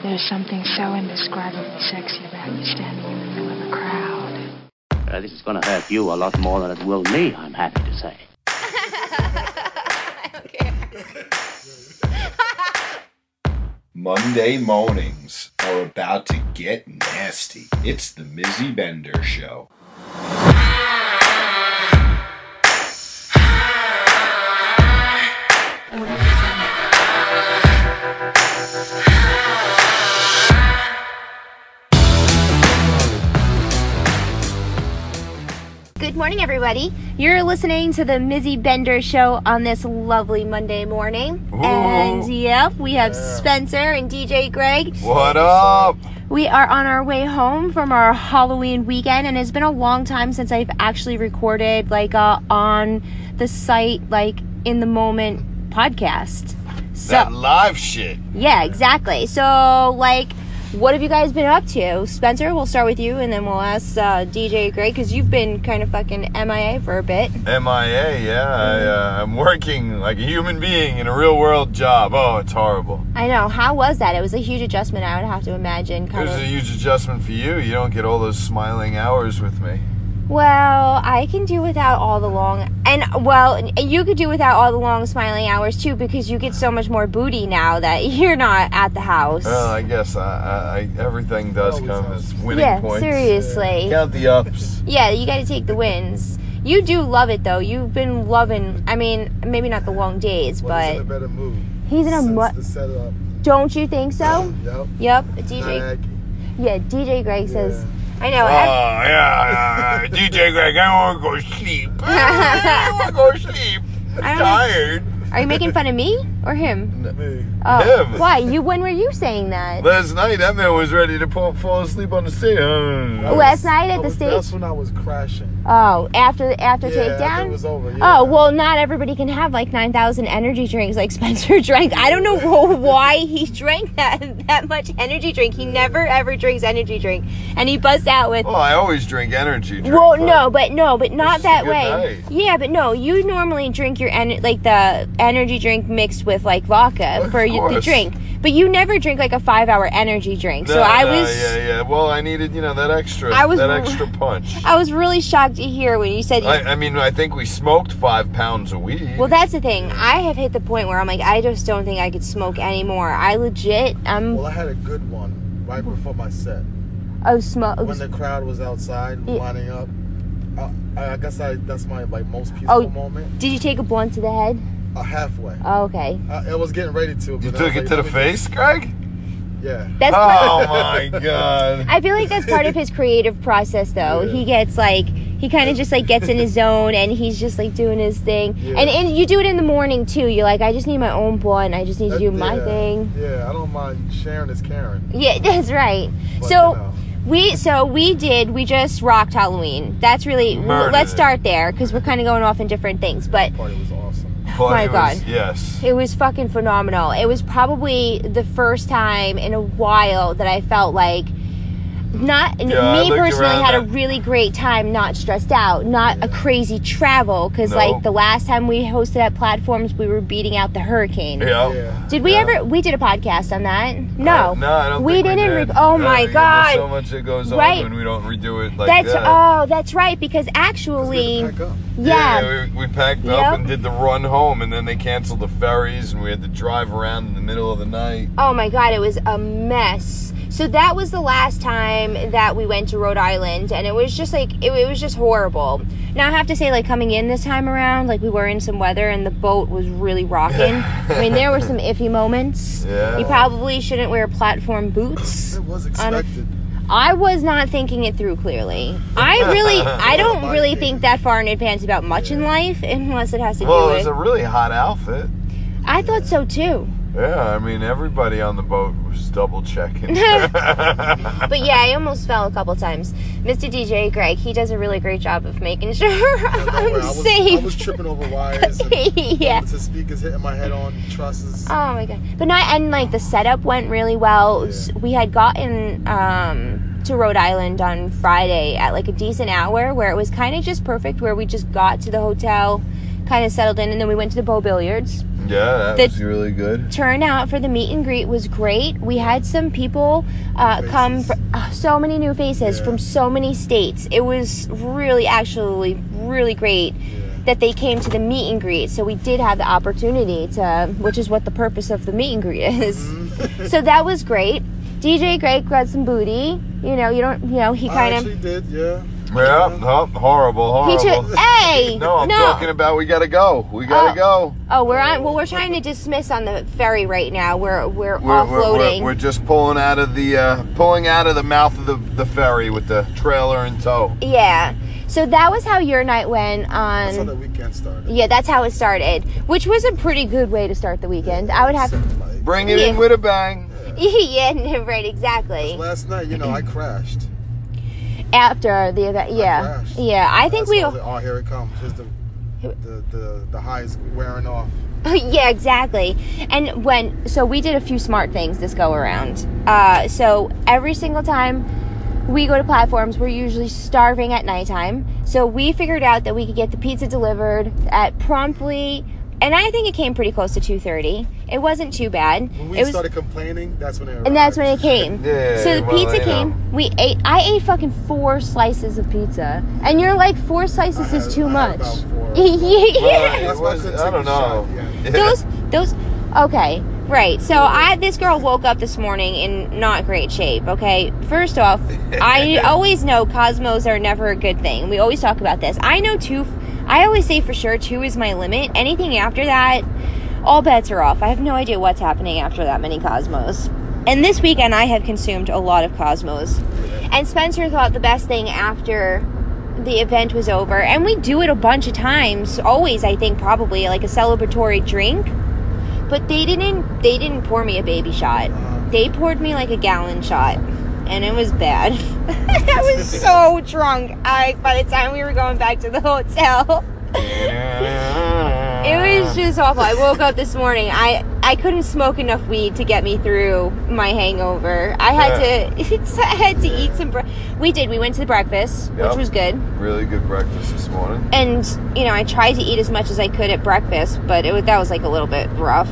There's something so indescribably sexy about you standing in the middle of a crowd. Uh, this is going to hurt you a lot more than it will me, I'm happy to say. I don't care. Monday mornings are about to get nasty. It's the Mizzy Bender Show. Good morning, everybody. You're listening to the Mizzy Bender Show on this lovely Monday morning. And yep, we have Spencer and DJ Greg. What up? We are on our way home from our Halloween weekend, and it's been a long time since I've actually recorded like a on the site, like in the moment podcast. So That live shit. yeah, exactly. So like. What have you guys been up to? Spencer, we'll start with you and then we'll ask uh, DJ Greg because you've been kind of fucking MIA for a bit. MIA, yeah. I, uh, I'm working like a human being in a real world job. Oh, it's horrible. I know. How was that? It was a huge adjustment, I would have to imagine. It was a huge adjustment for you. You don't get all those smiling hours with me. Well, I can do without all the long. And, well, you could do without all the long smiling hours too because you get so much more booty now that you're not at the house. Well, I guess I, I, I, everything does come as winning yeah, points. seriously. Count the ups. Yeah, you gotta take the wins. You do love it though. You've been loving, I mean, maybe not the long days, Well, he's in a but better mood. he's in a Since mu- the setup. Don't you think so? Yep. Yep, DJ. Mag. Yeah, DJ Greg says. I know. Oh, ev- yeah. DJ Greg, I want to go sleep. I want to go sleep. I'm tired. Are you making fun of me or him? Me. Oh, Him. why? You? When were you saying that? Last night, that man was ready to fall, fall asleep on the stage. Uh, Last night at That the was- stage. That's when I was crashing. Oh, after after Yeah, after takedown. it was over, yeah. Oh well, not everybody can have like nine thousand energy drinks like Spencer drank. I don't know why he drank that that much energy drink. He never ever drinks energy drink, and he buzzed out with. Well, I always drink energy drink. Well, but- no, but no, but not that way. night. Yeah, but no, you normally drink your en- like the energy drink mixed with like vodka Of for y- the course. drink, but you never drink like a five hour energy drink. so No, I no, was. Yeah, yeah. Well, I needed, you know, that extra. I was that extra punch. I was really shocked to hear when you said. you- I, I mean, I think we smoked five pounds a week. well, that's the thing. I have hit the point where I'm like, I just don't think I could smoke anymore. I legit, I'm Well, I had a good one right before my set. oh smoke. When the crowd was outside Yeah. lining up. Uh, I, I guess I that's my like most oh, peaceful Oh. moment. Did you take a blunt to the head? Uh, halfway. Oh, okay. I, I was getting ready to. But you took it like, to the let me face, Greg? Yeah. That's Oh my god. I feel like that's part of his creative process, though. Yeah. He gets like he kind of just like gets in his zone and he's just like doing his thing. Yeah. And and you do it in the morning too. You're like, I just need my own blunt. I just need to That- do my yeah, thing. Yeah, I don't mind sharing is caring. Yeah, that's right. But, so. you know. We so we did we just rocked Halloween. That's really Murdered let's start there because we're kind of going off in different things. But party was awesome. But my it was- God. Yes. It was fucking phenomenal. It was probably the first time in a while that I felt like not Yeah, me personally had a really great time, not stressed out, not a crazy travel because No. like the last time we hosted at platforms, we were beating out the hurricane. Yeah. Yeah. Did we Yeah. ever? We did a podcast on that. No, Uh, no, I don't we think didn't. We re- oh Uh, my god, There's so much that goes Right. on when we don't redo it like that's that. oh, that's right because actually, to pack yeah, we, we packed Yep. up and did the run home, and then they canceled the ferries, and we had to drive around in the middle of the night. Oh my god, it was a mess. So that was the last time that we went to Rhode Island, and it was just like it, it was just horrible. Now I have to say, like coming in this time around, like we were in some weather, and the boat was really rocking. I mean, there were some iffy moments. Yeah. You probably shouldn't wear platform boots. It was expected. I was not thinking it through clearly. I really, I don't really think that far in advance about much in life, unless it has to Well, do it was with. a really hot outfit. I thought so too. Yeah, I mean everybody on the boat was double checking. But yeah, I almost fell a couple times. Mr. DJ Greg, he does a really great job of making sure Yeah, I'm I was, safe. I was tripping over wires and yeah. to speakers hitting my head on trusses. Oh my god. But not and like the setup went really well. S- We had gotten um to Rhode Island on Friday at like a decent hour where it was kind of just perfect where we just got to the hotel, kind of settled in and then we went to the Bow Billiards. Yeah, that The- was really good. turnout for the meet and greet was great. We had some people uh, come, fr- uh, so many new faces from so many states. It was really, actually, really great that they came to the meet and greet. So we did have the opportunity to, which is what the purpose of the meet and greet is. so that was great. DJ Greg got some booty. You know, you don't, you know, he kind actually of. did, yeah. Yeah, oh, horrible, He horrible. took. Hey, no, I'm no. talking about we gotta go. We gotta Oh. go. Oh, we're on. Well, we're trying to dismiss on the ferry right now. We're we're, We're, we're, offloading. we're, we're just pulling out of the uh, pulling out of the mouth of the, the ferry with the trailer in tow. Yeah. So that was how your night went on. That's how the weekend started. Yeah, that's how it started, which was a pretty good way to start the weekend. I would have. Like, Bring it Yeah. in with a bang. yeah, right, exactly. last night, you know, I crashed. After the event, yeah, yeah. I think we. all oh, here it comes. Here's the the the, the highs wearing off. yeah, exactly. And when so we did a few smart things this go around. Uh, so every single time we go to platforms, we're usually starving at nighttime. So we figured out that we could get the pizza delivered at promptly, and I think it came pretty close to two thirty. It wasn't too bad. When we it was, started complaining, that's when it and that's when it came. Yeah, so the well, pizza came. know. We ate. I ate fucking four slices of pizza, and you're like, four slices I is had- too I had much. about four. Well, yeah. it That's I was- I don't know. yeah. those those okay right so i this girl woke up this morning in not great shape okay first off i always know cosmos are never a good thing we always talk about this i know two i always say for sure two is my limit anything after that all bets are off. I have no idea what's happening after that many cosmos. And this weekend i have consumed a lot of cosmos. And spencer thought the best thing after the event was over. And we do it a bunch of times always i think probably like a celebratory drink. But they didn't they didn't pour me a baby shot. They poured me like a gallon shot. And it was bad. I was so drunk. I, by the time we were going back to the hotel it was just awful. I woke up this morning. I i couldn't smoke enough weed to get me through my hangover. I had to i had to eat some bre- we did. We went to the breakfast Yep. which was good. Really good breakfast this morning. and you know i tried to eat as much as i could at breakfast but it was that was like a little bit rough.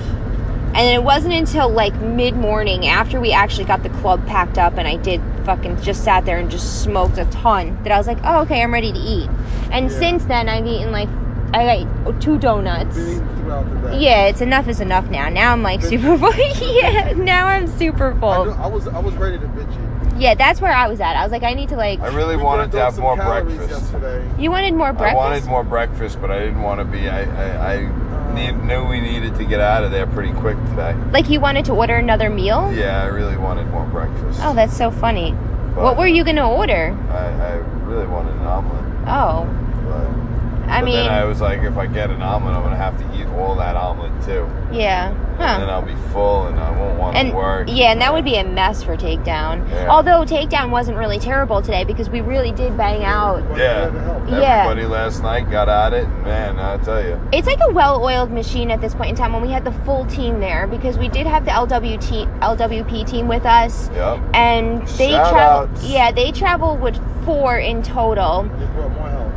And it wasn't until like mid-morning after we actually got the club packed up and i did fucking just sat there and just smoked a ton that i was like oh okay i'm ready to eat. And since then i've eaten like i got two donuts Been eating throughout the yeah it's enough is enough now now i'm like super full yeah now i'm super I, knew, full I was I was ready to bitch you. yeah that's where i was at i was like i need to like I really wanted to have more breakfast. Yesterday. you wanted more breakfast. I wanted more breakfast, but I didn't want to be. I I, I uh, need, knew we needed to get out of there pretty quick today. like you wanted to order another meal Yeah, I really wanted more breakfast. Oh, that's so funny. But what were you gonna order? I, I really wanted an omelet. Oh, But, I but mean, then I was like, if I get an omelet, I'm gonna have to eat all that omelet too, yeah, and then? I'll be full and I won't want And to work. yeah, and that would be a mess for takedown. Yeah. Although takedown wasn't really terrible today because we really did bang out. Everybody Yeah. had. Yeah. Everybody last night got at it, and man, I tell you, It's like a well-oiled machine at this point in time when we had the full team there because we did have the LWT LWP team with us, yep. and they Shout travel. Yeah, they traveled with four in total.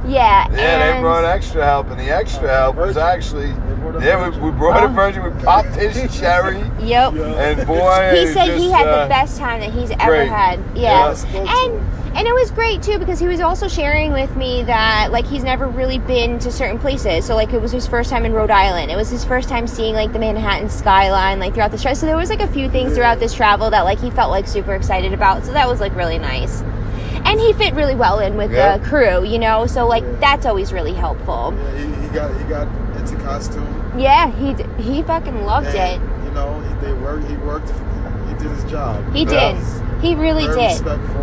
They brought more help. Yeah, Yeah, and they brought extra help, and the extra help was actually, They brought a yeah, we, virgin. we brought a Oh. virgin. We popped his cherry, Yep. and boy, he it said he had uh, the best time that he's ever great. had. Yeah. Yeah. I spoke to And and it was great too because he was also sharing with me that like he's never really been to certain places. So like it was his first time in Rhode Island. It was his first time seeing like the Manhattan skyline like throughout the trip So there was like a few things throughout this travel that like he felt like super excited about. So that was like really nice. And he fit really well in with Yeah. the crew, you know. So like that's always really helpful. Yeah, he, he got he got into costume. Yeah, he d- he fucking loved it. You know, he, they worked. He worked. He did his job. He Yeah. did. He really Very did. respectful.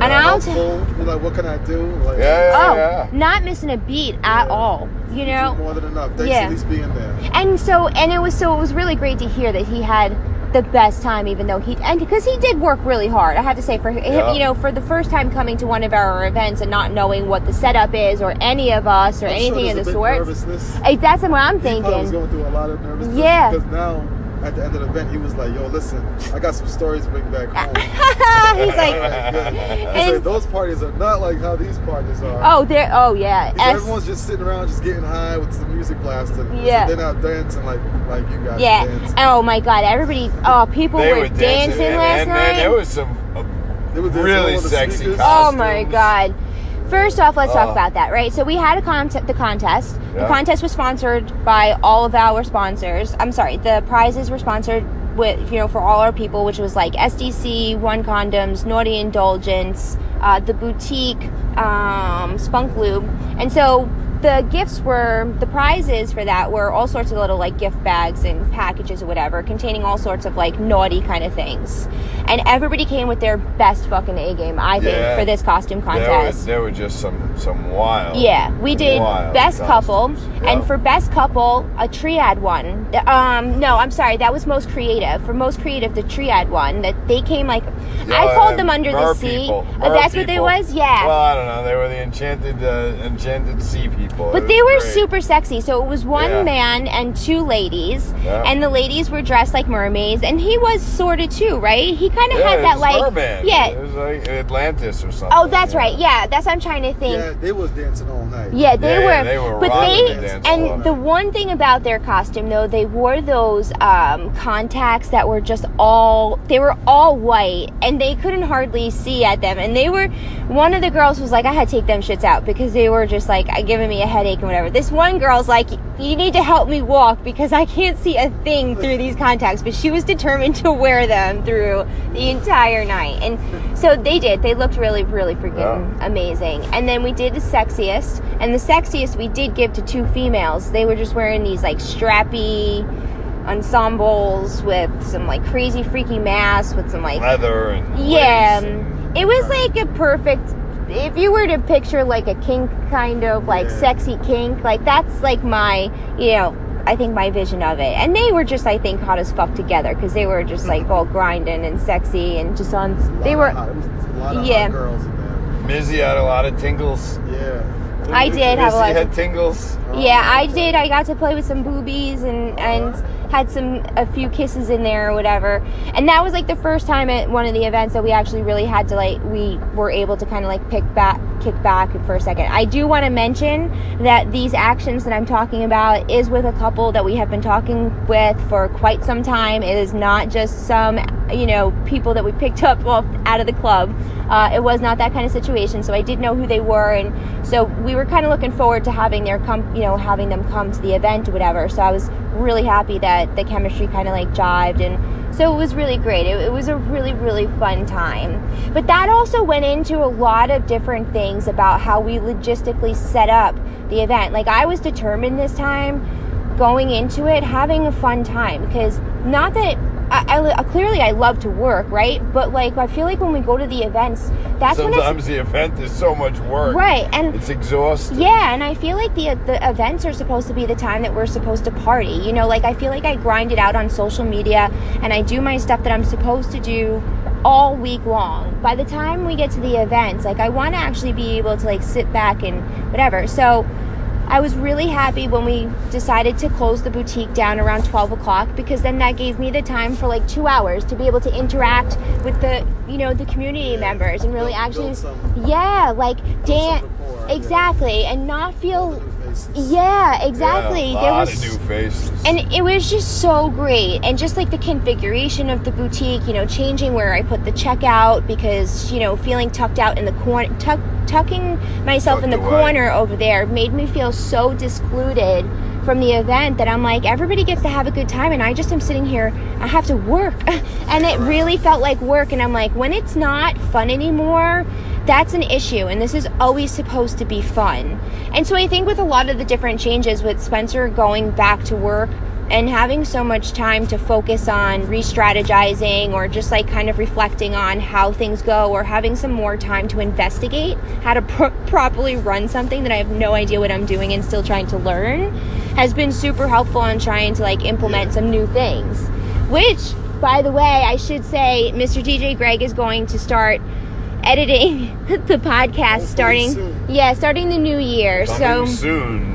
And I'll t- helpful. You're like, what can I do? Like, Yeah, Oh, yeah. not missing a beat at Yeah. all. You know. more than enough. Thanks Yeah. at least being there. and so and it was so it was really great to hear that he had the best time even though he and because he did work really hard i have to say for him Yeah. you know for the first time coming to one of our events and not knowing what the setup is or any of us or I'm anything there's of the sort Nervousness. Hey, that's what i'm He thinking going through a lot of nervousness. Yeah. Because now at the end of the event, he was like, "Yo, listen, I got some stories to bring back home." He's like, Alright, And- said, "Those parties are not like how these parties are." oh, there. Oh, yeah. He said S- everyone's just sitting around, just getting high with some music blasting. He said Yeah. they're not dancing like like you guys yeah. dance. Oh my God! Everybody. Oh, people They were, were dancing, and, last and, night. and there was some uh, They were dancing really sexy sneakers. Oh my god. First off, let's talk Oh. about that, right? So we had a contest the contest. The contest was sponsored by all of our sponsors. I'm sorry, the prizes were sponsored with you know for all our people, which was like SDC, One Condoms, Naughty Indulgence, uh, the boutique, um, Spunk Lube. And so the gifts were the prizes for that were all sorts of little like gift bags and packages or whatever containing all sorts of like naughty kind of things and everybody came with their best fucking a game i think Yeah. for this costume There were, contest there were just some some wild. yeah, we did best couple, costumes. and for best couple, a triad one. Um, no, I'm sorry, that was most creative. For most creative, the triad one that they came like, I called them under the sea. people, Uh, that's what they was, yeah. Well, I don't know. They were the enchanted, uh, enchanted sea people. It But they were great. super sexy. So it was one Yeah. man and two ladies, Yeah. and the ladies were dressed like mermaids, and he was sort of too, right? He kind of Yeah, had it that was like, merman. yeah. It was like Atlantis or something. Oh, that's yeah. right. Yeah, that's what I'm trying to think. Yeah, they was dancing all night. Yeah, they Yeah, were. they were but they the dance and floor. the one thing about their costume though, they wore those um, contacts that were just all they were all white, and they couldn't hardly see at them. And they were. One of the girls was like, I had to take them shits out because they were just like giving me a headache and whatever. This one girl's like, you need to help me walk because I can't see a thing through these contacts. But she was determined to wear them through the entire night, and so they did. They looked really, really freaking Yeah. amazing. And then we did the sexiest, and the sexiest we did give to two females. They were just wearing these like strappy ensembles with some like crazy freaky masks with some like leather and yeah. and- It was like a perfect. If you were to picture like a kink kind of like Yeah. sexy kink, like that's like my you know. I think my vision of it, and they were just, I think, hot as fuck together because they were just like mm-hmm. all grinding and sexy and just on. A They were. hot- there was a lot of Yeah. girls in there. Mizzy had a lot of tingles. Yeah. I did have a Mizzy lot. had Of, tingles. Oh, yeah, I did. I got to play with some boobies and and uh-huh. Had some a few kisses in there or whatever. And that was like the first time at one of the events that we actually really had to like we were able to kind of like pick back kick back for a second. I do want to mention that these actions that I'm talking about is with a couple that we have been talking with for quite some time. It is not just some you know people that we picked up off out of the club. Uh, it was not that kind of situation. So I did know who they were, and so we were kind of looking forward to having their come, you know, having them come to the event or whatever. So I was really happy that the chemistry kind of like jived, and so it was really great. It, it was a really really fun time. But that also went into a lot of different things about how we logistically set up the event. Like I was determined this time going into it having a fun time because not that I, I, li- clearly I love to work, right? But like I feel like when we go to the events, that's when it's Sometimes the event is so much work. right and It's exhausting. yeah, and I feel like the the events are supposed to be the time that we're supposed to party. You know, like I feel like I grind it out on social media and I do my stuff that I'm supposed to do all week long. By the time we get to the events, like I want to actually be able to like sit back and whatever. So I was really happy when we decided to close the boutique down around 12 o'clock because then that gave me the time for like two hours to be able to interact with the, you know, the community members and really Build- actually, build yeah, like Dan, some yeah. exactly, and not feel, faces. yeah, exactly. Yeah, a there was, of new faces. and it was just so great and just like the configuration of the boutique you know changing where i put the checkout because you know feeling tucked out in the corner tuck, tucking myself in the away. corner over there made me feel so discluded from the event that i'm like everybody gets to have a good time and i just am sitting here i have to work. And it really felt like work and i'm like when it's not fun anymore that's an issue and this is always supposed to be fun. And so i think with a lot of the different changes with spencer going back to work and having so much time to focus on re-strategizing or just like kind of reflecting on how things go or having some more time to investigate how to pro- properly run something that I have no idea what I'm doing and still trying to learn has been super helpful on trying to like implement some new things which by the way I should say Mr. DJ Greg is going to start editing the podcast oh, Hopefully starting soon. yeah starting the new year Coming so soon.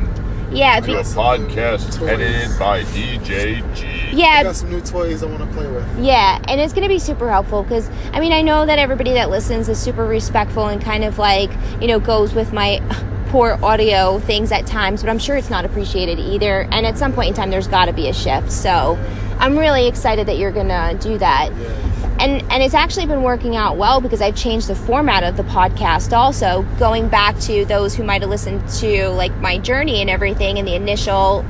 Yeah, if To a podcast Toys. edited by DJ g yeah, got some new toys I want to play with. Yeah, and it's going to be super helpful because I mean, I know that everybody that listens is super respectful and kind of like, you know, goes with my poor audio things at times, but I'm sure it's not appreciated either. And at some point in time, there's got to be a shift. So I'm really excited that you're going to do that. And, and it's actually been working out well because I've changed the format of the podcast also going back to those who might have listened to like my journey and everything and the initial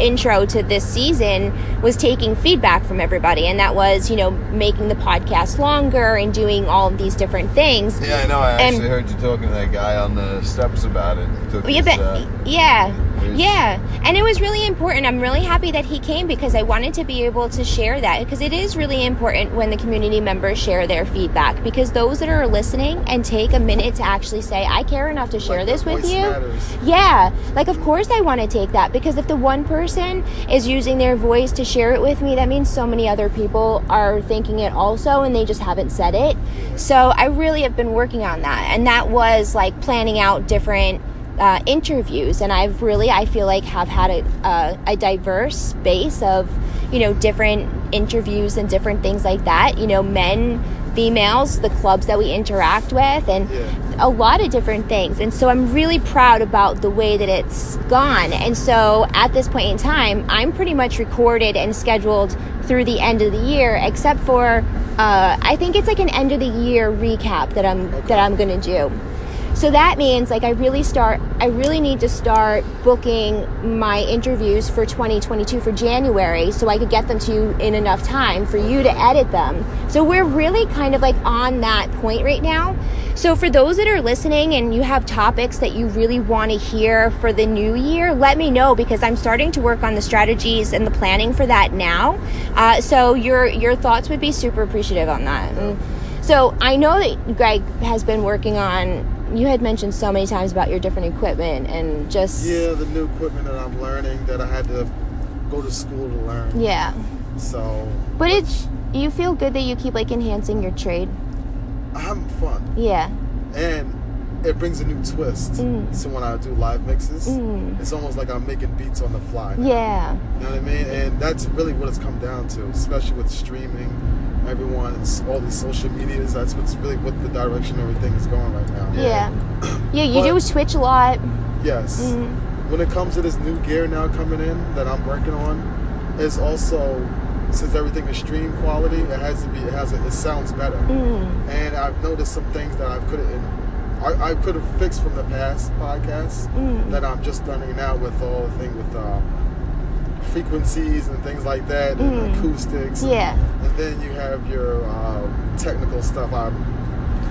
intro to this season was taking feedback from everybody and that was you know making the podcast longer and doing all of these different things Yeah, I know. I And- actually heard you talking to that guy on the steps about it. Yeah, his, but, uh, yeah yeah and it was really important i'm really happy that he came because i wanted to be able to share that because it is really important when the community members share their feedback because those that are listening and take a minute to actually say i care enough to share Like, this with you matters. Yeah, like of course I want to take that because if the one person is using their voice to share it with me, that means so many other people are thinking it also and they just haven't said it. So I really have been working on that, and that was like planning out different uh, interviews, and I've really I feel like have had a, a, a diverse base of you know different interviews and different things like that. You know, men. Females, the clubs that we interact with, and a lot of different things. And so I'm really proud about the way that it's gone. And so at this point in time, I'm pretty much recorded and scheduled through the end of the year, except for uh, I think it's like an end of the year recap that I'm that I'm gonna do. So that means like I really start I really need to start booking my interviews for 2022 for January so I could get them to you in enough time for you to edit them. So we're really kind of like on that point right now. So for those that are listening and you have topics that you really want to hear for the new year, let me know because I'm starting to work on the strategies and the planning for that now. Uh, so your your thoughts would be super appreciative on that. And so I know that Greg has been working on. You had mentioned so many times about your different equipment and just Yeah, the new equipment that I'm learning that I had to go to school to learn. yeah. So But it's you feel good that you keep like enhancing your trade. I'm having fun. Yeah. and it brings a new twist. Mm. So when I do live mixes, Mm. it's almost like I'm making beats on the fly. Yeah. You know what I mean? And that's really what it's come down to, especially with streaming, everyone, it's all these social medias. That's what's really what the direction everything is going right now. Yeah. Yeah, you But- do Twitch a lot. Yes. Mm. When it comes to this new gear now coming in that I'm working on, it's also since everything is stream quality, it has to be. It has. A, it sounds better. Mm. and I've noticed some things that I couldn't I, I could have fixed from the past podcasts Mm. that I'm just learning now with all the whole thing with uh, frequencies and things like that and Mm. acoustics Yeah. and then you have your um, technical stuff I'm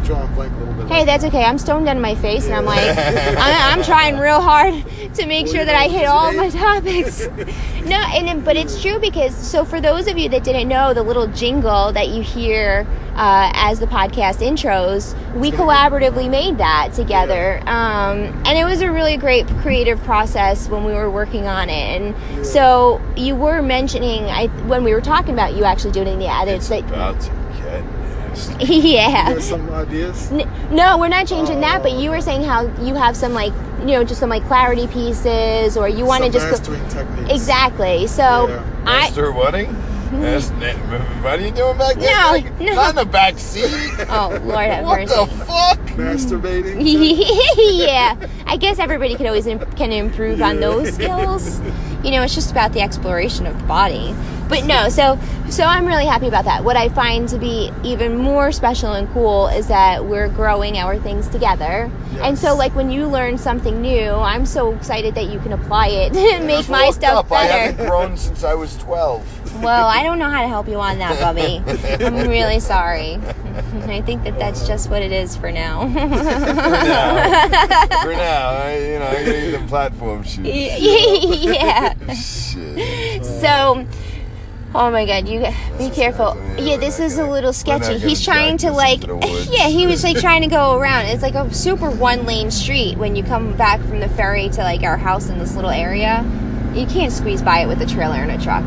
drawing blank a little bit Hey, that's okay. I'm stoned of my face, and I'm like, I'm, I'm trying real hard to make Well, sure that I hit all my topics. no, and then- but it's true because so for those of you that didn't know, the little jingle that you hear uh, as the podcast intros, we collaboratively made that together, um, and it was a really great creative process when we were working on it. And so you were mentioning, I when we were talking about you actually doing the edits that, About to get nasty. yeah. Some ideas N- No, we're not changing that. But you were saying how you have some like you know just some like clarity pieces, or you want to just go- techniques exactly. So Yeah. I Master wedding? That's na- what are you doing back there? No, Like, no. Not in the back seat. oh Lord have what mercy. the fuck? masturbating yeah, I guess everybody can always im- can improve on those skills. You know, it's just about the exploration of the body. But no, so so I'm really happy about that. What I find to be even more special and cool is that we're growing our things together. And so like when you learn something new, I'm so excited that you can apply it and make my looked stuff up. I haven't grown since I was 12. Well, I don't know how to help you on that, Bubby. I'm really sorry. I think that that's just what it is for now. For now. For now. I, you know, I get the platform shoes. yeah. Shit. So, oh my God, you be careful. Yeah, this is a little gonna- we're not sketchy. He's trying to like, this into the woods. yeah, he was like trying to go around. It's like a super one lane street when you come back from the ferry to like our house in this little area. You can't squeeze by it with a trailer and a truck.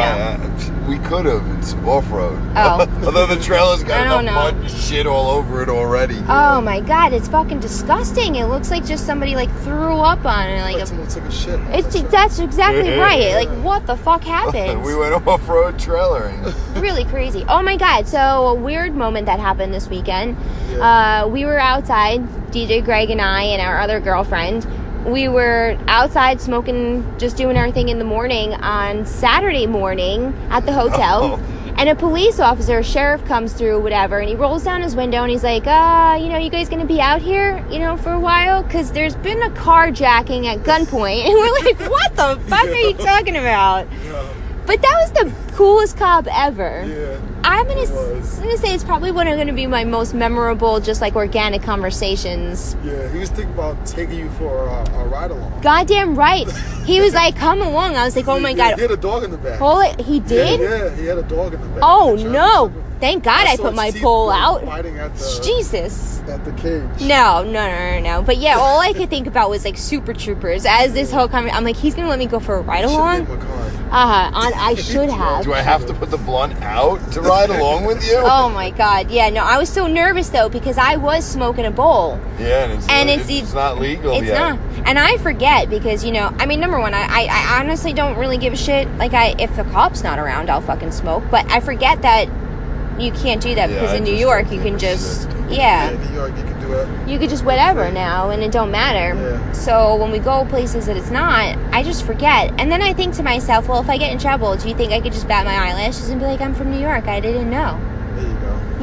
I- I- we could have. It's off road. Oh. Although the trailer's got enough know. mud and shit all over it already. Oh my god, it's fucking disgusting. It looks like just somebody like threw up on it. Like Like a, took a shit. it's the that's exactly right. Like what the fuck happened? we went off road trailering. really crazy. Oh my god! So a weird moment that happened this weekend. Yeah. Uh, we were outside, DJ Greg and I and our other girlfriend. We were outside smoking, just doing our thing in the morning on Saturday morning at the hotel. Oh. And a police officer, a sheriff, comes through, whatever, and he rolls down his window and he's like, uh, you know, you guys gonna be out here, you know, for a while? Because there's been a carjacking at gunpoint. And we're like, what the fuck are you talking about? Yeah. But that was the coolest cop ever. Yeah. I'm gonna, was. I'm gonna say it's probably one of gonna be my most memorable, just like organic conversations. Yeah. He was thinking about taking you for a, a ride along. Goddamn right. He was like, "Come along." I was like, "Oh my god." He had a dog in the back. It. He did. Yeah, yeah, he had a dog in the back. Oh no! Suck him. Thank God I, saw put my teeth pole out. At the Jesus. at the cage. No, no, no, no, no. But yeah, all I could think about was like Super Troopers. As this whole conversation, I'm like, he's gonna let me go for a ride along. gave him a card. Uh, on I should have. Do I have to put the blunt out to ride along with you? Oh my god, yeah, no, I was so nervous though because I was smoking a bowl. Yeah, and it's, And it's, it's- not legal It's yet. not, and I forget because you know, I mean, number one, I, I, I honestly don't really give a shit. Like, I if the cop's not around, I'll fucking smoke. But I forget that you can't do that Yeah, because in New York you can just, yeah, in New York, you can do it. you could just whatever now, and it don't matter. Yeah. So when we go places that it's not, I just forget, and then I think to myself, well, if I get in trouble, do you think I could just bat my eyelashes and be like, I'm from New York, I didn't know?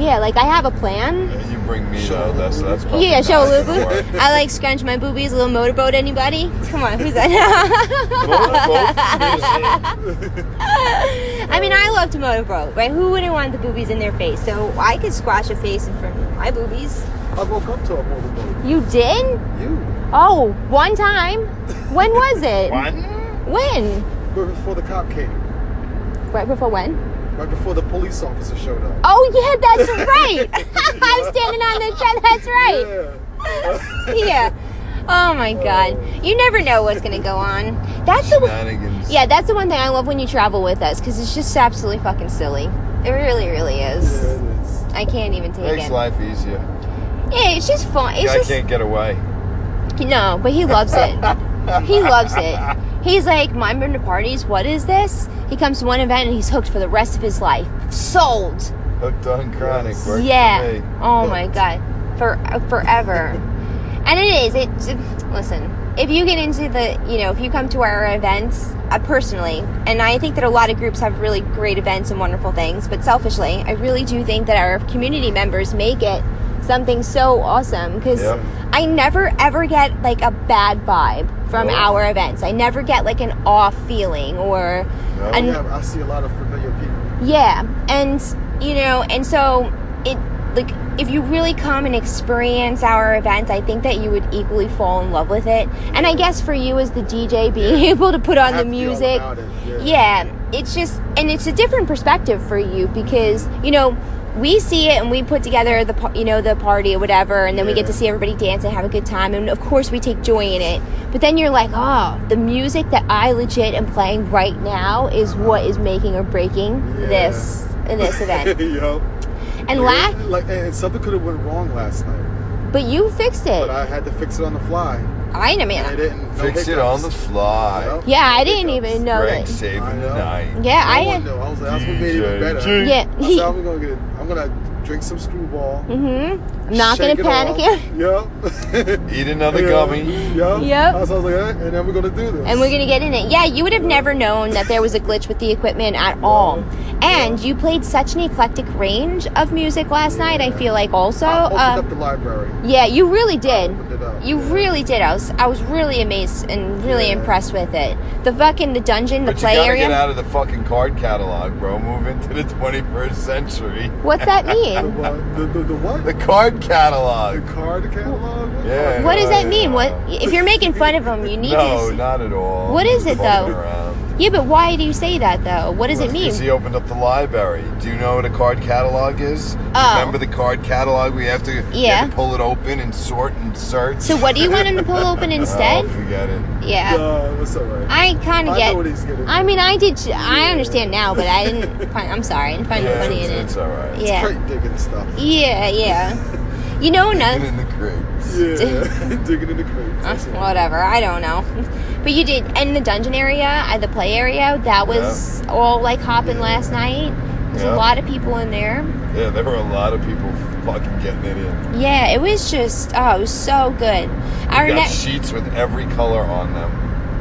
There you go. Yeah, like I have a plan. Yeah, you bring me Show though. That's that's probably Yeah, show not gonna Lubu. I like scrunch my boobies, a little motorboat. Anybody? Come on, who's that? I mean, I love to motorboat, right? Who wouldn't want the boobies in their face? So I could squash a face in front of my boobies. I woke up to a motorboat. You did? You. Oh, one time. When was it? What? When? Right before the cop came. Right before when? Right before the police officer showed up. Oh yeah, that's right. I'm standing on the track. That's right. Yeah. Yeah. Oh my god. You never know what's gonna go on. That's the Shenanigans. Yeah, that's the one thing I love when you travel with us because it's just absolutely fucking silly. It really, really Yeah, is. it is. I can't even take Makes it. Makes life easier. Yeah, it's just fun. It's Guy just can't get away. no, but he loves it. he loves it. He's like, my been to parties. What is this? He comes to one event and he's hooked for the rest of his life. Sold. Hooked on chronic. Works yeah. Oh my god. For forever. and it is. It, it. Listen, if you get into the, you know, if you come to our events, uh, personally, and I think that a lot of groups have really great events and wonderful things, but selfishly, I really do think that our community members make it something so awesome because Yep. I never ever get like a bad vibe from No. our events. I never get like an off feeling or No. an Yeah, I see a lot of familiar people. yeah, and you know, and so it like if you really come and experience our event, I think that you would equally fall in love with it. And I guess for you as the DJ, being able to put on the Have to be all music, it, yeah, it's just and it's a different perspective for you because you know we see it and we put together the you know the party or whatever, and then we get to see everybody dance and have a good time, and of course we take joy in it. But then you're like, oh, the music that I legit am playing right now is what is making or breaking Yeah. this this event. Yo. And like, la- like, and something could have went wrong last night, but you fixed it. but I had to fix it on the fly. I know, And I man. didn't. No Fix it on the fly. Yep. Yeah, I No didn't hiccups. even know Greg that. saving I the night. Yeah, No I. one knew. I was like, that's what made it even DJ better. G. Yeah, I said, I'm gonna get. I'm gonna drink some Skrewball. Mm-hmm. I'm not gonna panic it. Yep. Eat another Yeah. gummy. Yep. Yep. I was like, eh, and then we're gonna do this. And we're gonna get in it. Yeah, you would have never known that there was a glitch with the equipment at all. And you played such an eclectic range of music last night. I feel like also. I opened Um, up the library. yeah, you really did. Opened it up. You yeah. really did. I was I was really amazed and really Yeah. impressed with it. The fucking the dungeon, the But you play gotta area. get out of the fucking card catalog, bro. Move into the 21st century. What's that mean? The, the, the what? The card The catalog. card catalog? Yeah. What does that mean? What if you're making fun of them? You need No, to. not at all. What is it, though? around. Yeah, but why do you say that though? What does it mean? Because he opened up the library. Do you know what a card catalog is? Oh. Remember the card catalog? We have to, you have to pull it open and sort and search. So what do you want him to pull open oh, instead? Oh, forget it. Yeah. No, it's alright. I kind I of know get. what he's getting. I mean, I did. I understand now, but I didn't. Find, I'm sorry. I didn't find it funny it's, in it's it. all right. Yeah. Crate digging stuff. Yeah, yeah. You know, Digging no, in the crates. Yeah, digging in the crates. uh, whatever. I don't know. But you did, and the dungeon area, uh, the play area, that was all like hopping last night. There's Yeah. a lot of people in there. Yeah, there were a lot of people fucking getting it in. Yeah, it was just oh, it was so good. I We got remember sheets with every color on them.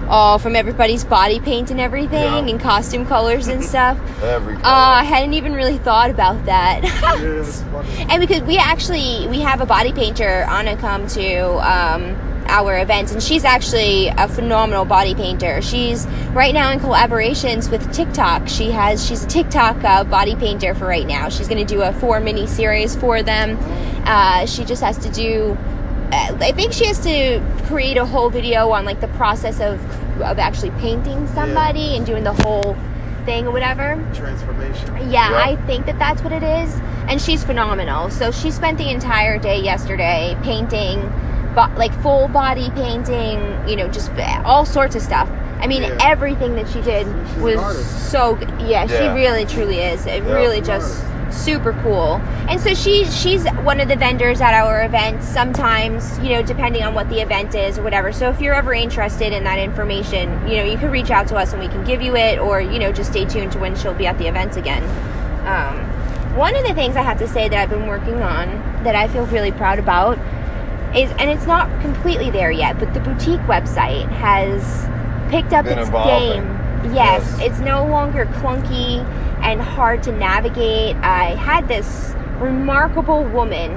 Oh, from everybody's body paint and everything, Yeah. and costume colors and stuff. Every color. Uh, I hadn't even really thought about that. Yeah, it's funny. and because we actually we have a body painter Anna come to um, our events and she's actually a phenomenal body painter she's right now in collaborations with tiktok she has she's a tiktok uh, body painter for right now she's going to do a four mini series for them uh, she just has to do Uh, I think she has to create a whole video on like the process of of actually painting somebody and doing the whole thing or whatever. Transformation. Yeah, Yeah. I think that that's what it is. And she's phenomenal. So she spent the entire day yesterday painting, bo- like full body painting, you know, just uh, all sorts of stuff. I mean, Yeah. everything that she did She's was so good. Yeah, she really truly is. It Yeah. really just super cool. And so she she's one of the vendors at our events sometimes, you know, depending on what the event is or whatever. So if you're ever interested in that information, you know, you can reach out to us and we can give you it or, you know, just stay tuned to when she'll be at the events again. Um, one of the things I have to say that I've been working on that I feel really proud about is and it's not completely there yet, but the boutique website has picked up Been its evolving. game. Yes, Yes. it's no longer clunky and hard to navigate. I had this remarkable woman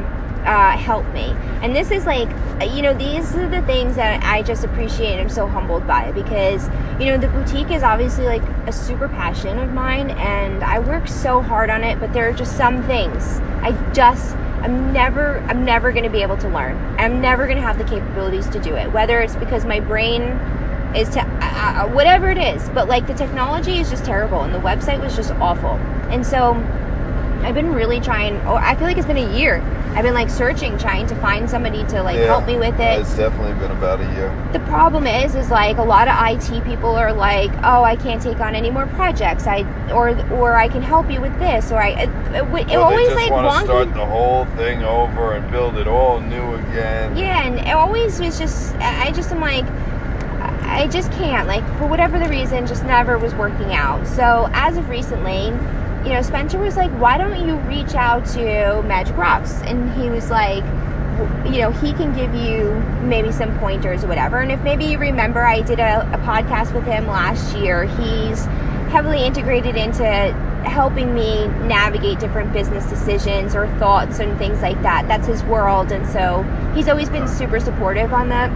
uh, help me, and this is like, you know, these are the things that I just appreciate. I'm so humbled by it because, you know, the boutique is obviously like a super passion of mine, and I work so hard on it. But there are just some things I just I'm never I'm never going to be able to learn. I'm never going to have the capabilities to do it. Whether it's because my brain is to uh, whatever it is, but like the technology is just terrible and the website was just awful. And so I've been really trying or I feel like it's been a year. I've been like searching trying to find somebody to like Yeah. help me with it. It's definitely been about a year. The problem is, is like a lot of IT people are like, "Oh, I can't take on any more projects. I or or I can help you with this, or I." It, it, it Well, always they just like want to start the whole thing over and build it all new again. Yeah, and it always was just, I just am like, I just can't. Like, for whatever the reason, just never was working out. So, as of recently, you know, Spencer was like, why don't you reach out to Magic Rocks? And he was like, you know, he can give you maybe some pointers or whatever. And if maybe you remember, I did a, a podcast with him last year. He's heavily integrated into helping me navigate different business decisions or thoughts and things like that. That's his world. And so he's always been super supportive on that.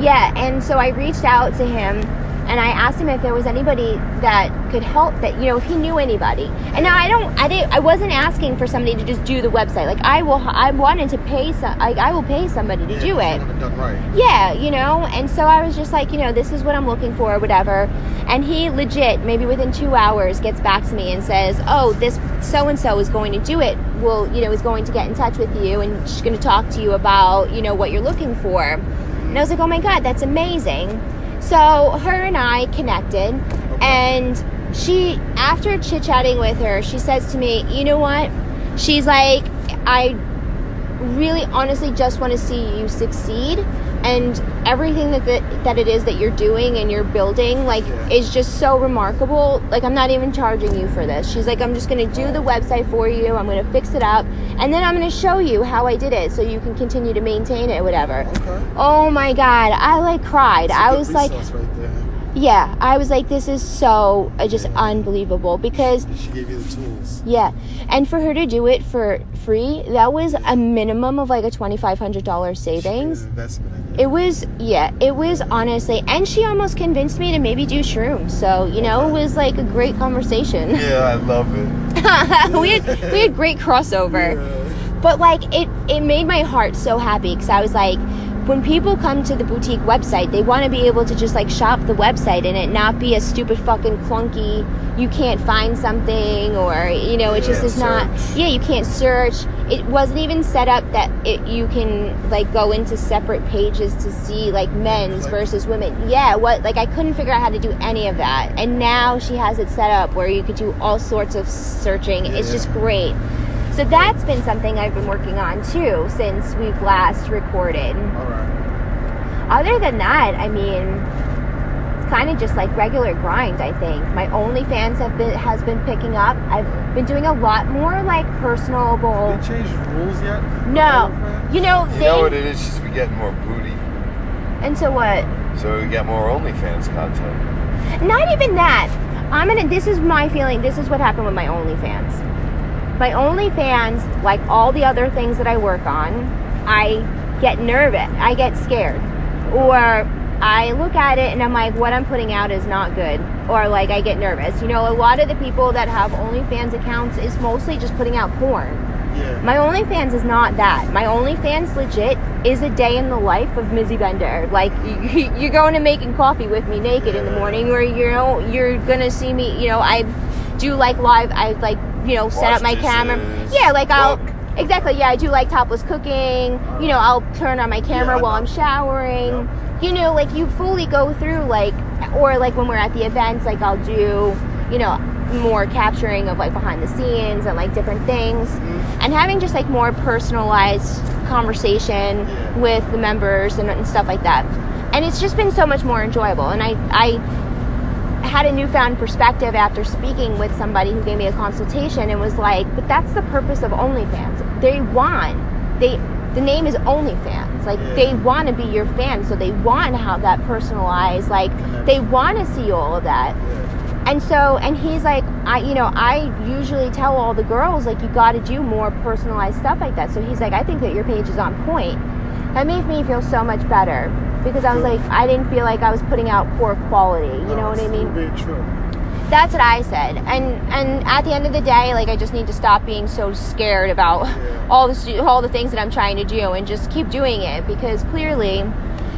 Yeah, and so I reached out to him and I asked him if there was anybody that could help that you know if he knew anybody. And now I don't I didn't I wasn't asking for somebody to just do the website. Like I will I wanted to pay some like I will pay somebody to Yeah, do it. done right. Yeah, you know, and so I was just like, you know, this is what I'm looking for, whatever. And he legit, maybe within two hours, gets back to me and says, oh, this so and so is going to do it. Well, you know, is going to get in touch with you and she's going to talk to you about, you know, what you're looking for. And I was like, oh my God, that's amazing. So her and I connected, and she, after chit chatting with her, she says to me, you know what? She's like, I really honestly just want to see you succeed and everything that the, that it is that you're doing and you're building like Yeah. is just so remarkable like i'm not even charging you for this she's like i'm just going to do the website for you i'm going to fix it up and then i'm going to show you how i did it so you can continue to maintain it whatever Okay. oh my god i like cried i was like right there. yeah i was like this is so uh, just unbelievable because She gave you the tools. yeah, and for her to do it for free, that was a minimum of like a twenty five hundred dollars She savings. An investment in it. It was yeah, it was honestly, and she almost convinced me to maybe do shrooms. So you know, it was like a great conversation. Yeah, I love it. we had we had great crossover, Yeah. but like it it made my heart so happy because I was like, when people come to the boutique website, they want to be able to just like shop the website and it not be a stupid fucking clunky. You can't find something, or you know, it just is not. Yeah, you can't search. It wasn't even set up that it, you can like go into separate pages to see like men's Like- versus women. Yeah, what like I couldn't figure out how to do any of that, and now she has it set up where you could do all sorts of searching. It's Yeah. just great. So that's been something I've been working on too since we've last recorded. All right. Other than that, I mean, it's kind of just like regular grind. I think my OnlyFans have been has been picking up. I've been doing a lot more like personable. They changed rules yet? No, you know You they. know what it is? Just we getting more booty, and so what? so we get more OnlyFans content. Not even that. I'm gonna. This is my feeling. This is what happened with my OnlyFans. My OnlyFans, like all the other things that I work on, I get nervous. I get scared, or I look at it and I'm like, what I'm putting out is not good, or like I get nervous. You know, a lot of the people that have OnlyFans accounts is mostly just putting out porn. Yeah. My OnlyFans is not that. My OnlyFans legit is a day in the life of Mizzy Bender. Like you, you're going to making coffee with me naked in the morning, where you know you're gonna see me. You know, I do like live. I like you know set up my camera. Yeah, like I'll cook. exactly. Yeah, I do like topless cooking. You know, I'll turn on my camera Yeah, while. I'm showering. You know, like you fully go through like, or like when we're at the events, like I'll do, you know, more capturing of like behind the scenes and like different things Mm-hmm. and having just like more personalized conversation Yeah. with the members and, and stuff like that and it's just been so much more enjoyable and i i had a newfound perspective after speaking with somebody who gave me a consultation and was like but that's the purpose of onlyfans they want they the name is onlyfans like Yeah. they want to be your fan so they want to have that personalized like they want to see all of that Yeah. and so, and he's like, I, you know, I usually tell all the girls, like, you got to do more personalized stuff like that. So he's like, I think that your page is on point. That made me feel so much better because I was like, I didn't feel like I was putting out poor quality. You know what I mean? That's what I said. And and at the end of the day, like, I just need to stop being so scared about all the all the things that I'm trying to do and just keep doing it because clearly.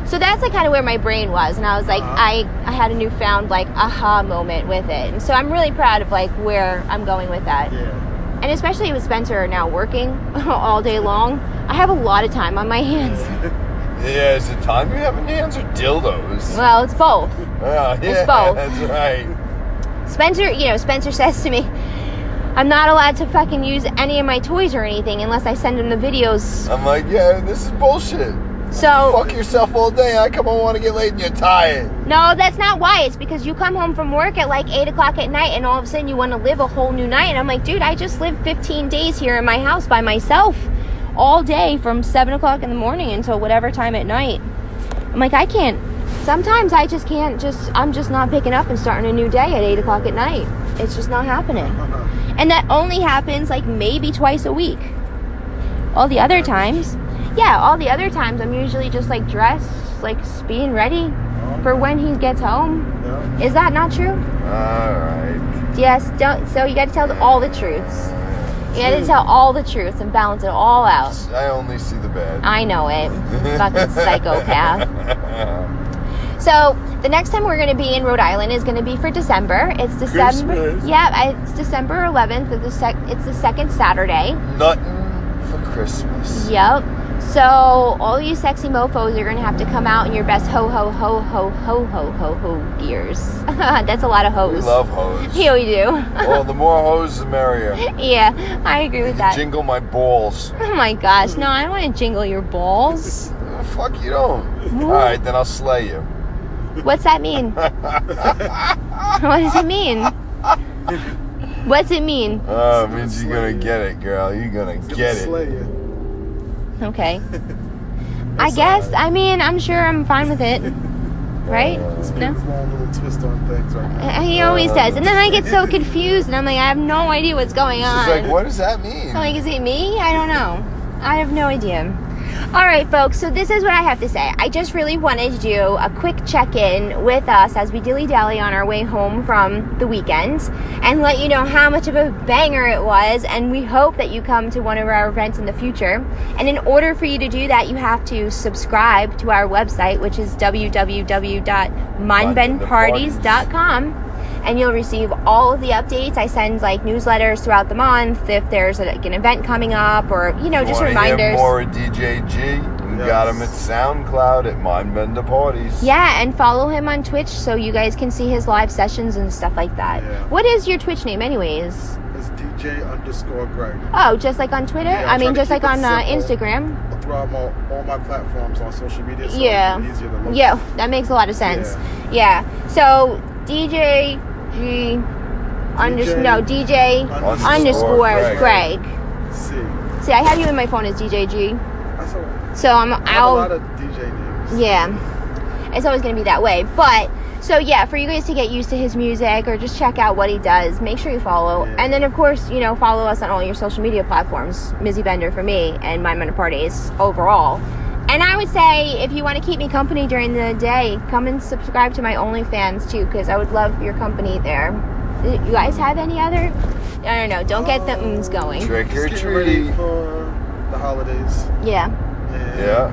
So that's like kind of where my brain was, and I was like, Uh-huh. I I had a newfound like aha moment with it, and so I'm really proud of like where I'm going with that, Yeah. and especially with Spencer now working all day long, I have a lot of time on my hands. Yeah, is it time you have in hands or dildos? Well, it's both. Ah, yeah, it's both. That's right. Spencer, you know, Spencer says to me, I'm not allowed to fucking use any of my toys or anything unless I send him the videos. I'm like, yeah, this is bullshit. So Fuck yourself all day. I come home want to get laid and you're tired. No, that's not why. It's because you come home from work at like 8 o'clock at night and all of a sudden you want to live a whole new night. And I'm like, dude, I just lived 15 days here in my house by myself all day from 7 o'clock in the morning until whatever time at night. I'm like, I can't. Sometimes I just can't just, I'm just not picking up and starting a new day at 8 o'clock at night. It's just not happening. Uh-huh. And that only happens like maybe twice a week. All the other times, yeah, all the other times I'm usually just like dressed, like being ready for when he gets home. Is that not true? Alright. Yes, don't. So you got to tell all the truths. You got to tell all the truths and balance it all out. I only see the bad. I know it. Fucking psychopath. So the next time we're going to be in Rhode Island is going to be for December. It's December. Christmas. Yeah, it's December 11th. It's the, sec- it's the second Saturday. Nothing for Christmas. Yep. So all you sexy mofo's are gonna have to come out in your best ho ho ho ho ho ho ho ho gears. That's a lot of hoes. We hoes. love hoes. Yeah, we do. well, the more hoes, the merrier. yeah, I agree with that. Jingle my balls. Oh my gosh, no, I don't want to jingle your balls. Fuck you don't. All right, then I'll slay you. What's that mean? what does it mean? What's it mean? Oh, it means you're gonna get it, girl. You're gonna It's gonna get slay it. Okay. I guess. I mean, I'm sure I'm fine with it. Right? His No. little twist on things right now. Uh, He always does. And then I get so confused and I'm like, I have no idea what's going on. She's like, what does that mean? I'm like, is it me? I don't know. I have no idea. All right, folks. So this is what I have to say. I just really wanted to do a quick check-in with us as we dilly-dally on our way home from the weekend, and let you know how much of a banger it was. And we hope that you come to one of our events in the future. And in order for you to do that, you have to subscribe to our website, which is www.mindbendparties.com. And you'll receive all of the updates. I send like newsletters throughout the month if there's like an event coming up, or you know, just Wanna hear reminders. more DJ G? We got him at SoundCloud at Mindbender Parties. Yeah, and follow him on Twitch so you guys can see his live sessions and stuff like that. Yeah. What is your Twitch name, anyways? It's DJ underscore Greg. Oh, just like on Twitter? Yeah, I mean, just like on uh. Instagram. Throughout all, all my platforms on social media. So Yeah. Easier to look. Yeah, that makes a lot of sense. Yeah. So DJ G underscore DJ no DJ Underscore underscore Greg. Greg. See, See, I have you in my phone as DJ G. So I'm out. a lot of DJ names. Yeah. It's always going to be that way. But, so yeah, for you guys to get used to his music or just check out what he does, make sure you follow. Yeah. And then, of course, you know, follow us on all your social media platforms Mizzy Bender for me and Mindbender Parties overall. And I would say if you want to keep me company during the day, come and subscribe to my OnlyFans too, because I would love your company there. You guys have any other? I don't know. Don't get the ums going. Trick or Just getting ready treat. for the holidays. Yeah. And Yeah.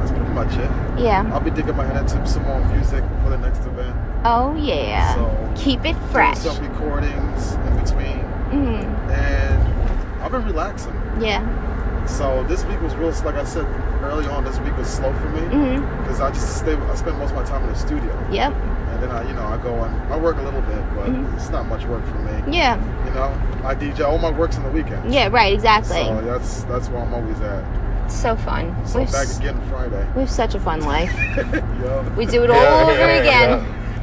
That's pretty much it. Yeah. I'll be digging my head into some more music for the next event. Oh, yeah. So, Keep it fresh. Some recordings in between. hmm And I've been relaxing. Yeah. So this week was real, like I said early on, this week was slow for me. hmm Because I just stay, I spend most of my time in the studio. Yep. And then I, you know, I go and I work a little bit, but Mhm. it's not much work for me. Yeah. You know, I DJ, all my work's in the weekend. Yeah, right, exactly. So that's that's where I'm always at. It's so fun. So we're back s- again Friday. we have such a fun life. Yo, We do it all Yeah, over yeah, again.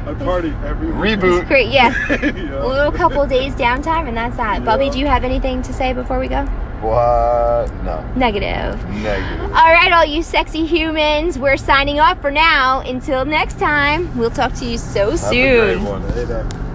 I party every week. Reboot. Great, yeah. Yo. A little couple days downtime, and that's that. Bubby, do you have anything to say before we go? What? No. Negative. Negative. All right, all you sexy humans, we're signing off for now. Until next time, we'll talk to you so Have soon.